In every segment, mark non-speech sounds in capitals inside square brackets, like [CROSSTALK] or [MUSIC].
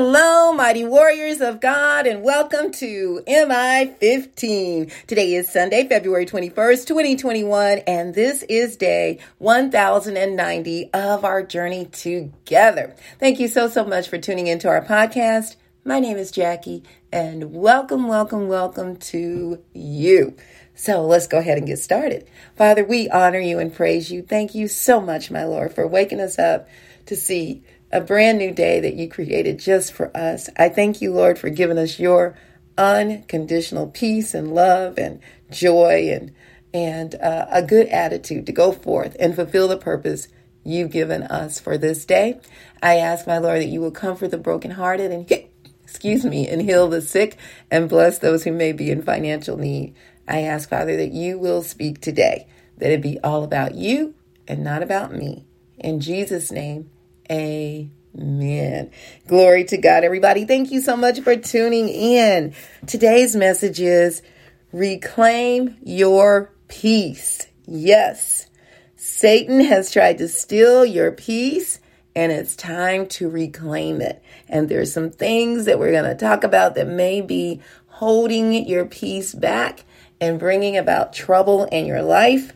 Hello, mighty warriors of God, and welcome to MI 15. Today is Sunday, February 21st, 2021, and this is day 1090 of our journey together. Thank you so, so much for tuning into our podcast. My name is Jackie, and welcome, welcome, welcome to you. So let's go ahead and get started. Father, we honor you and praise you. Thank you so much, my Lord, for waking us up to see a brand new day that you created just for us. I thank you, Lord, for giving us your unconditional peace and love and joy and and uh, a good attitude to go forth and fulfill the purpose you've given us for this day. I ask, my Lord, that you will comfort the brokenhearted and excuse me and heal the sick and bless those who may be in financial need. I ask, Father, that you will speak today, that it be all about you and not about me. In Jesus' name, Amen. Glory to God, everybody. Thank you so much for tuning in. Today's message is reclaim your peace. Yes, Satan has tried to steal your peace and it's time to reclaim it. And there's some things that we're going to talk about that may be holding your peace back and bringing about trouble in your life.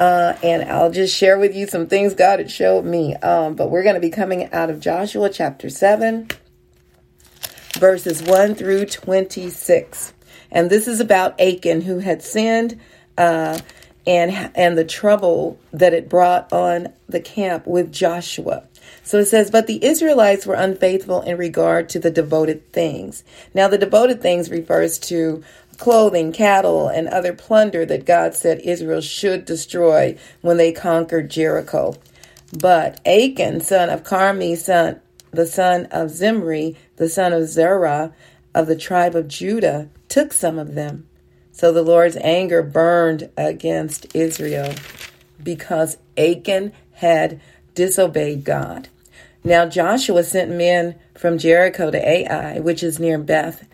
Uh, and I'll just share with you some things God had showed me. Um, but we're going to be coming out of Joshua chapter 7, verses 1 through 26. And this is about Achan who had sinned uh, and, and the trouble that it brought on the camp with Joshua. So it says, But the Israelites were unfaithful in regard to the devoted things. Now, the devoted things refers to clothing, cattle, and other plunder that God said Israel should destroy when they conquered Jericho. But Achan, son of Carmi, son, the son of Zimri, the son of Zerah, of the tribe of Judah, took some of them. So the Lord's anger burned against Israel because Achan had disobeyed God. Now Joshua sent men from Jericho to Ai, which is near Beth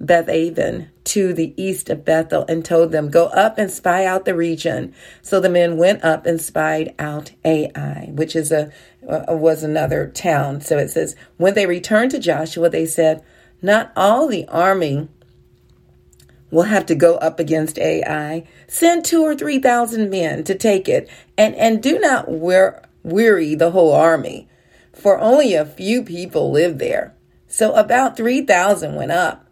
Bethaven to the east of Bethel and told them, Go up and spy out the region. So the men went up and spied out Ai, which is a was another town. So it says, when they returned to Joshua, they said, Not all the army will have to go up against Ai. Send two or three thousand men to take it, and and do not wear, weary the whole army, for only a few people lived there. So about three thousand went up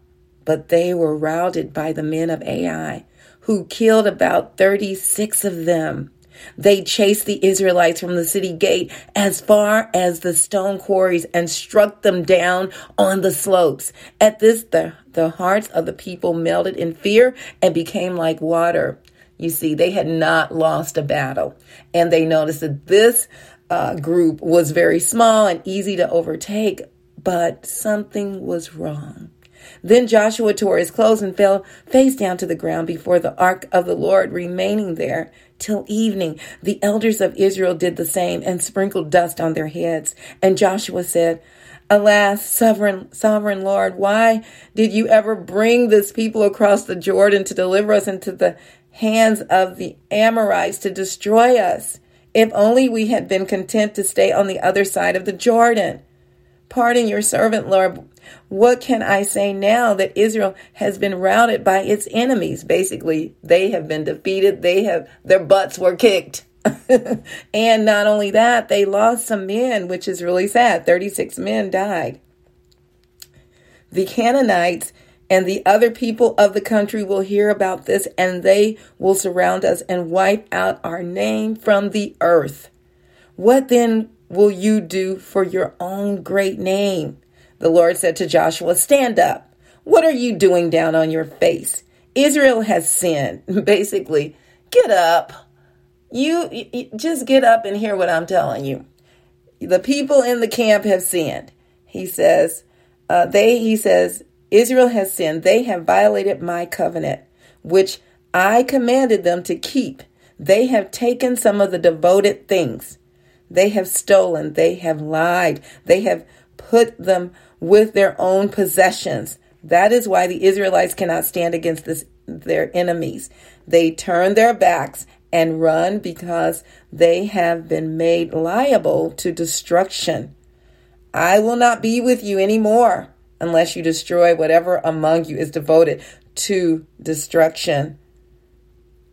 but they were routed by the men of Ai, who killed about 36 of them. They chased the Israelites from the city gate as far as the stone quarries and struck them down on the slopes. At this, the, the hearts of the people melted in fear and became like water. You see, they had not lost a battle. And they noticed that this uh, group was very small and easy to overtake, but something was wrong. Then Joshua tore his clothes and fell face down to the ground before the ark of the Lord, remaining there till evening. The elders of Israel did the same and sprinkled dust on their heads. And Joshua said, Alas, sovereign, sovereign Lord, why did you ever bring this people across the Jordan to deliver us into the hands of the Amorites to destroy us? If only we had been content to stay on the other side of the Jordan. Pardon your servant, Lord. What can I say now that Israel has been routed by its enemies? Basically, they have been defeated. They have, their butts were kicked. [LAUGHS] and not only that, they lost some men, which is really sad. 36 men died. The Canaanites and the other people of the country will hear about this and they will surround us and wipe out our name from the earth. What then will you do for your own great name? The Lord said to Joshua, Stand up. What are you doing down on your face? Israel has sinned. [LAUGHS] Basically, get up. You, you, just get up and hear what I'm telling you. The people in the camp have sinned. He says, uh, they, he says, Israel has sinned. They have violated my covenant, which I commanded them to keep. They have taken some of the devoted things. They have stolen. They have lied. They have put them with their own possessions. That is why the Israelites cannot stand against this, their enemies. They turn their backs and run because they have been made liable to destruction. I will not be with you anymore unless you destroy whatever among you is devoted to destruction.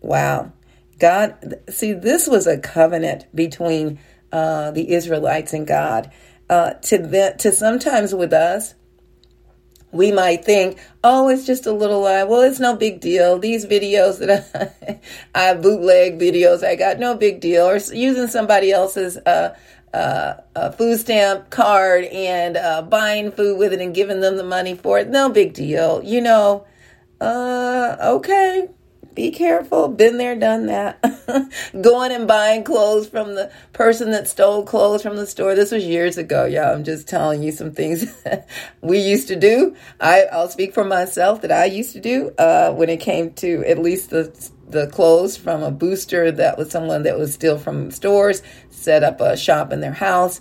Wow. God, see, this was a covenant between uh, the Israelites and God. Uh, to the, to sometimes with us, we might think, oh, it's just a little lie. Well, it's no big deal. These videos that [LAUGHS] I, I bootleg videos, I got no big deal. Or using somebody else's uh, uh, a food stamp card and uh, buying food with it and giving them the money for it. No big deal. You know, uh, okay, be careful. Been there, done that. [LAUGHS] Going and buying clothes from the person that stole clothes from the store. This was years ago, y'all. I'm just telling you some things [LAUGHS] we used to do. I, I'll speak for myself that I used to do uh, when it came to at least the the clothes from a booster that was someone that was still from stores, set up a shop in their house,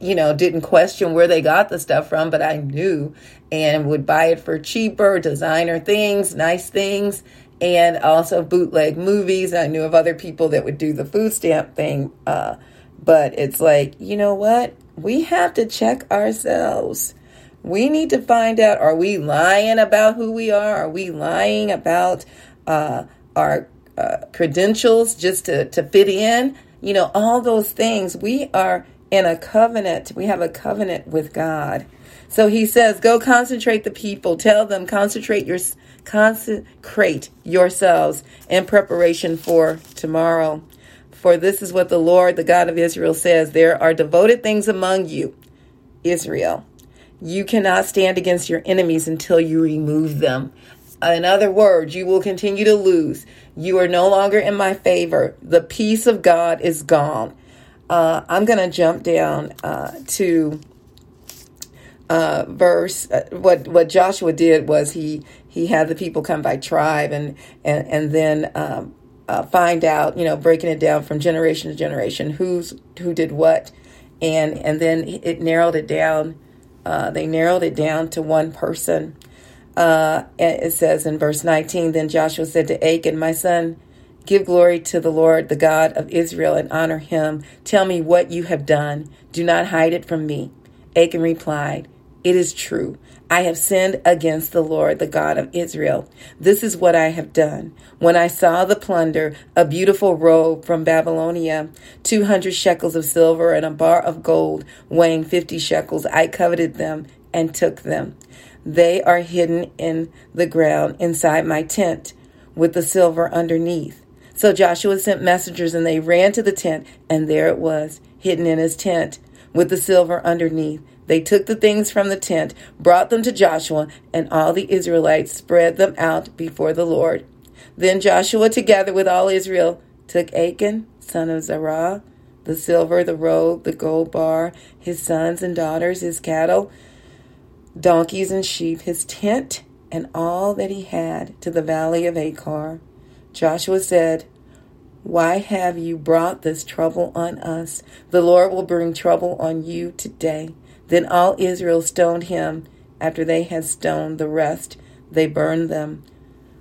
you know, didn't question where they got the stuff from, but I knew and would buy it for cheaper, designer things, nice things, and also bootleg movies. I knew of other people that would do the food stamp thing. Uh, but it's like, you know what? We have to check ourselves. We need to find out are we lying about who we are? Are we lying about uh, our uh, credentials just to, to fit in? You know, all those things. We are in a covenant. We have a covenant with God. So he says, go concentrate the people. Tell them, concentrate your consecrate yourselves in preparation for tomorrow. For this is what the Lord, the God of Israel, says There are devoted things among you, Israel. You cannot stand against your enemies until you remove them. In other words, you will continue to lose. You are no longer in my favor. The peace of God is gone. Uh, I'm going to jump down uh, to uh, verse. Uh, what what Joshua did was he he had the people come by tribe and and and then um, uh, find out, you know, breaking it down from generation to generation who's who did what, and and then it narrowed it down. Uh, they narrowed it down to one person uh, it says in verse 19 Then Joshua said to Achan, My son, give glory to the Lord, the God of Israel, and honor him. Tell me what you have done. Do not hide it from me. Achan replied, It is true. I have sinned against the Lord, the God of Israel. This is what I have done. When I saw the plunder, a beautiful robe from Babylonia, 200 shekels of silver, and a bar of gold weighing 50 shekels, I coveted them and took them. They are hidden in the ground inside my tent with the silver underneath. So Joshua sent messengers and they ran to the tent, and there it was, hidden in his tent with the silver underneath. They took the things from the tent, brought them to Joshua, and all the Israelites spread them out before the Lord. Then Joshua, together with all Israel, took Achan, son of Zerah, the silver, the robe, the gold bar, his sons and daughters, his cattle, donkeys and sheep, his tent, and all that he had to the valley of Achor. Joshua said, Why have you brought this trouble on us? The Lord will bring trouble on you today. Then all Israel stoned him. After they had stoned the rest, they burned them.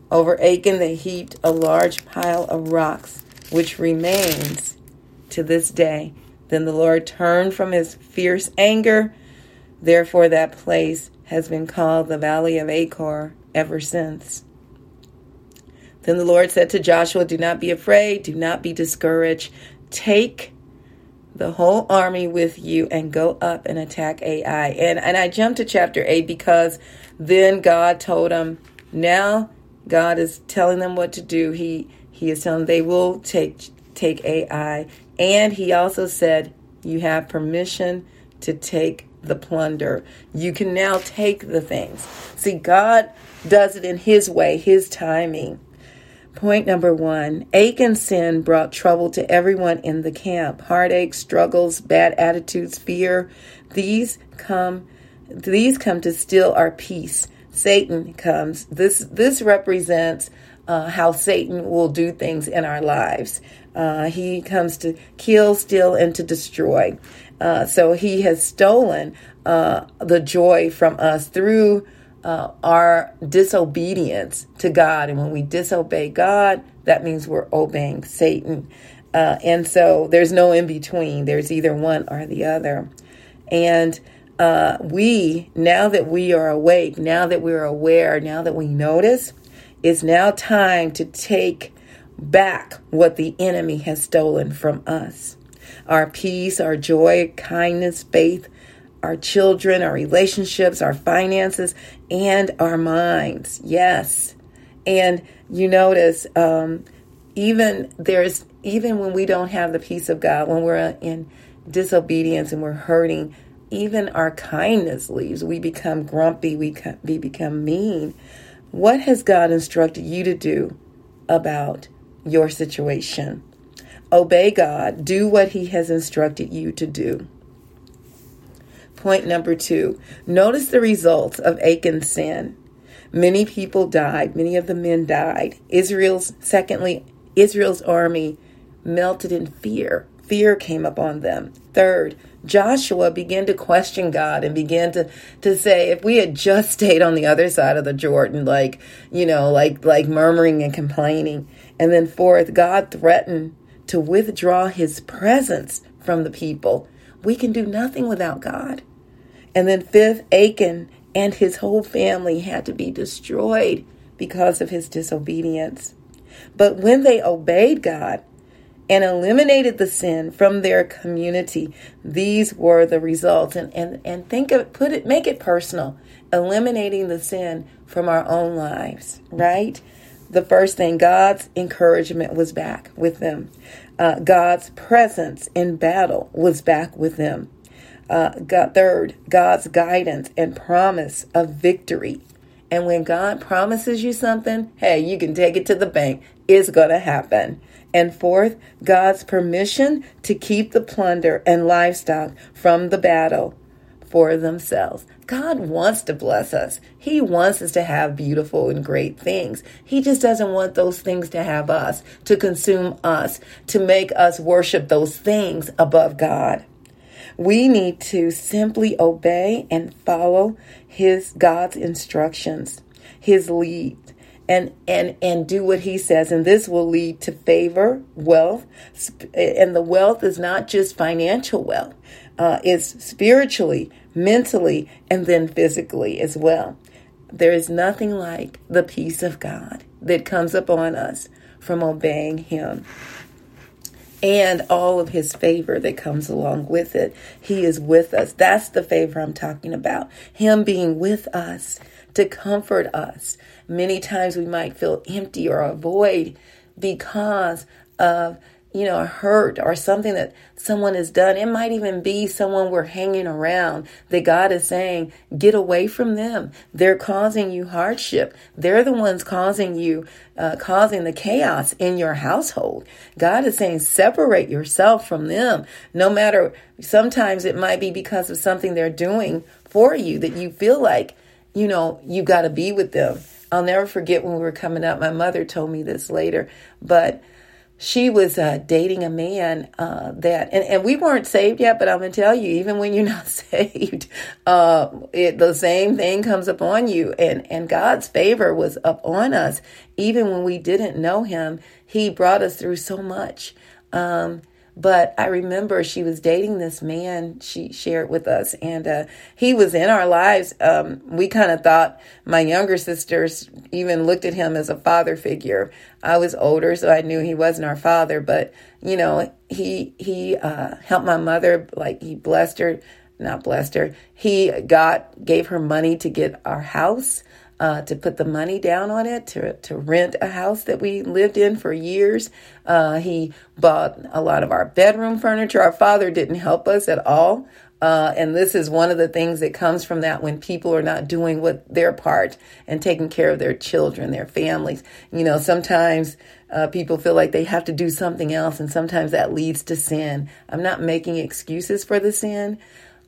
Over Achan they heaped a large pile of rocks, which remains to this day. Then the Lord turned from his fierce anger Therefore, that place has been called the Valley of Achor ever since. Then the Lord said to Joshua, Do not be afraid, do not be discouraged. Take the whole army with you and go up and attack Ai. And and I jumped to chapter 8 because then God told him, now God is telling them what to do. He he is telling them they will take take Ai. And he also said, You have permission to take the plunder. You can now take the things. See, God does it in His way, His timing. Point number one Achan's sin brought trouble to everyone in the camp. Heartache, struggles, bad attitudes, fear. These come these come to steal our peace. Satan comes. This this represents uh, how Satan will do things in our lives. Uh, he comes to kill, steal, and to destroy. Uh, so he has stolen uh, the joy from us through uh, our disobedience to God. And when we disobey God, that means we're obeying Satan. Uh, and so there's no in between, there's either one or the other. And uh, we, now that we are awake, now that we're aware, now that we notice, it's now time to take back what the enemy has stolen from us our peace, our joy, kindness, faith, our children, our relationships, our finances, and our minds. Yes. And you notice, um, even there's even when we don't have the peace of God, when we're in disobedience and we're hurting, even our kindness leaves. We become grumpy, we, we become mean. What has God instructed you to do about your situation? Obey God, do what He has instructed you to do. Point number two notice the results of Achan's sin. Many people died, many of the men died. Israel's, secondly, Israel's army melted in fear. Fear came upon them. Third, Joshua began to question God and began to, to say, if we had just stayed on the other side of the Jordan, like, you know, like, like murmuring and complaining. And then fourth, God threatened to withdraw his presence from the people. We can do nothing without God. And then fifth, Achan and his whole family had to be destroyed because of his disobedience. But when they obeyed God, and eliminated the sin from their community. These were the results. And, and, and think of put it, make it personal. Eliminating the sin from our own lives, right? The first thing, God's encouragement was back with them. Uh, God's presence in battle was back with them. Uh, God, third, God's guidance and promise of victory. And when God promises you something, hey, you can take it to the bank. It's going to happen. And fourth, God's permission to keep the plunder and livestock from the battle for themselves. God wants to bless us. He wants us to have beautiful and great things. He just doesn't want those things to have us, to consume us, to make us worship those things above God. We need to simply obey and follow his God's instructions, his lead and and and do what he says and this will lead to favor wealth and the wealth is not just financial wealth uh, it's spiritually mentally and then physically as well there is nothing like the peace of god that comes upon us from obeying him and all of his favor that comes along with it. He is with us. That's the favor I'm talking about. Him being with us to comfort us. Many times we might feel empty or a void because of you know, hurt or something that someone has done. It might even be someone we're hanging around that God is saying, get away from them. They're causing you hardship. They're the ones causing you, uh, causing the chaos in your household. God is saying, separate yourself from them. No matter, sometimes it might be because of something they're doing for you that you feel like, you know, you got to be with them. I'll never forget when we were coming up. My mother told me this later, but she was uh, dating a man uh, that, and, and we weren't saved yet, but I'm going to tell you, even when you're [LAUGHS] not saved, uh, it, the same thing comes upon you. And, and God's favor was upon us. Even when we didn't know him, he brought us through so much. Um, but I remember she was dating this man she shared with us, and uh, he was in our lives. Um, we kind of thought my younger sisters even looked at him as a father figure. I was older, so I knew he wasn't our father, but you know, he he uh, helped my mother, like he blessed her, not blessed her. He got gave her money to get our house uh, to put the money down on it to, to rent a house that we lived in for years. Uh, he bought a lot of our bedroom furniture. Our father didn't help us at all. Uh, and this is one of the things that comes from that when people are not doing what their part and taking care of their children, their families. You know, sometimes uh, people feel like they have to do something else, and sometimes that leads to sin. I'm not making excuses for the sin,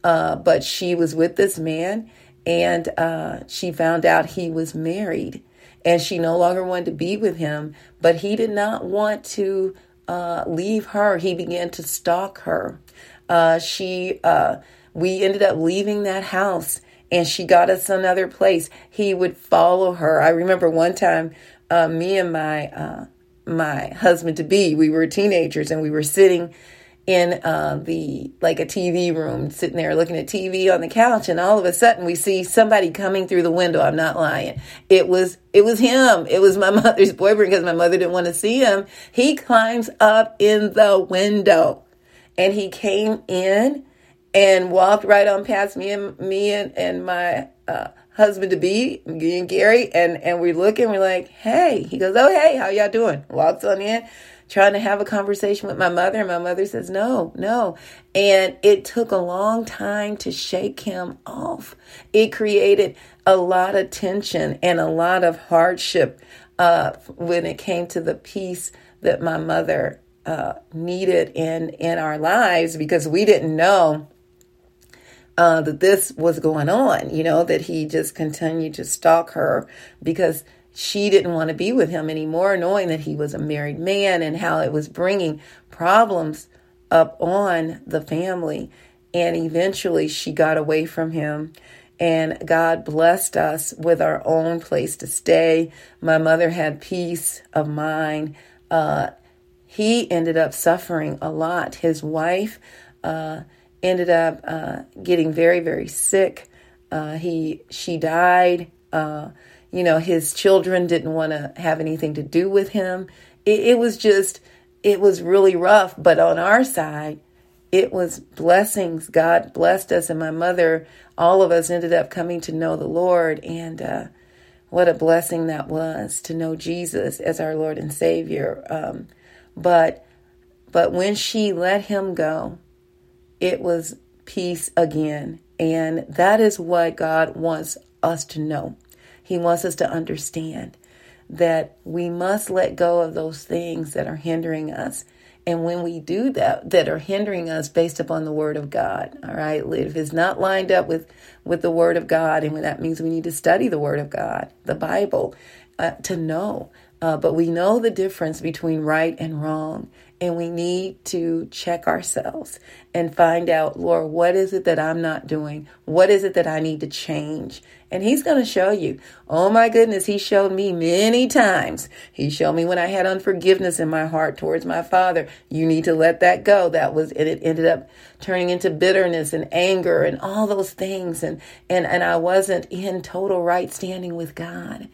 uh, but she was with this man and uh, she found out he was married and she no longer wanted to be with him but he did not want to uh, leave her. He began to stalk her. Uh, she uh, we ended up leaving that house and she got us another place. He would follow her. I remember one time uh, me and my uh, my husband to be we were teenagers and we were sitting in uh, the like a TV room, sitting there looking at TV on the couch, and all of a sudden we see somebody coming through the window. I'm not lying. It was it was him. It was my [LAUGHS] mother's boyfriend because my mother didn't want to see him. He climbs up in the window, and he came in and walked right on past me and me and, and my uh, husband to be, and Gary, and and we look and we're like, hey. He goes, oh hey, how y'all doing? Walks on in trying to have a conversation with my mother, and my mother says, No, no. And it took a long time to shake him off. It created a lot of tension and a lot of hardship uh, when it came to the peace that my mother uh, needed in in our lives because we didn't know uh, that this was going on. You know that he just continued to stalk her because she didn't want to be with him anymore, knowing that he was a married man and how it was bringing problems up on the family. And eventually she got away from him. And God blessed us with our own place to stay. My mother had peace of mind. Uh, he ended up suffering a lot. His wife uh, ended up uh, getting very, very sick. Uh, he she died uh, you know, his children didn't want to have anything to do with him. It, it was just, it was really rough. But on our side, it was blessings. God blessed us, and my mother, all of us ended up coming to know the Lord. And uh, what a blessing that was to know Jesus as our Lord and Savior. Um, but but when she let him go, it was peace again. And that is what God wants us to know. He wants us to understand that we must let go of those things that are hindering us. And when we do that, that are hindering us based upon the word of God, all right, if it's not lined up with, with the word of God, and that means we need to study the word of God, the Bible, uh, to know. Uh, but we know the difference between right and wrong and we need to check ourselves and find out, Lord, what is it that I'm not doing? What is it that I need to change? And He's going to show you. Oh my goodness, He showed me many times. He showed me when I had unforgiveness in my heart towards my father. You need to let that go. That was, and it ended up turning into bitterness and anger and all those things. And, and, and I wasn't in total right standing with God.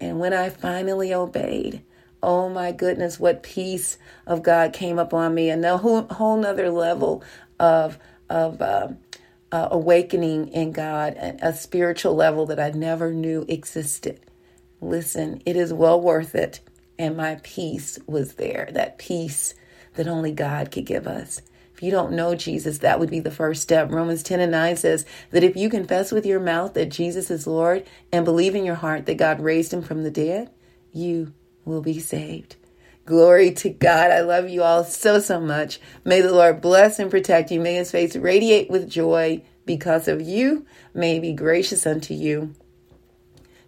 And when I finally obeyed, oh my goodness, what peace of God came upon me, and a whole, whole nother level of of uh, uh, awakening in God, a, a spiritual level that I never knew existed. Listen, it is well worth it, and my peace was there. That peace that only God could give us. If you don't know Jesus, that would be the first step. Romans 10 and 9 says that if you confess with your mouth that Jesus is Lord and believe in your heart that God raised him from the dead, you will be saved. Glory to God. I love you all so, so much. May the Lord bless and protect you. May his face radiate with joy because of you. May he be gracious unto you,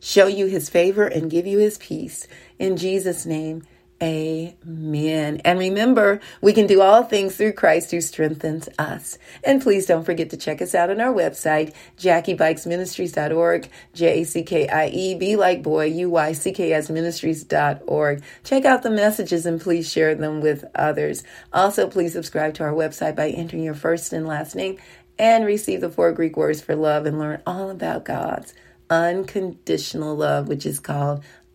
show you his favor, and give you his peace. In Jesus' name, Amen. And remember, we can do all things through Christ who strengthens us. And please don't forget to check us out on our website, JackieBuycksMinistries.org, J A C K I E, B like boy, U Y C K S Ministries.org. Check out the messages and please share them with others. Also, please subscribe to our website by entering your first and last name and receive the four Greek words for love and learn all about God's unconditional love, which is called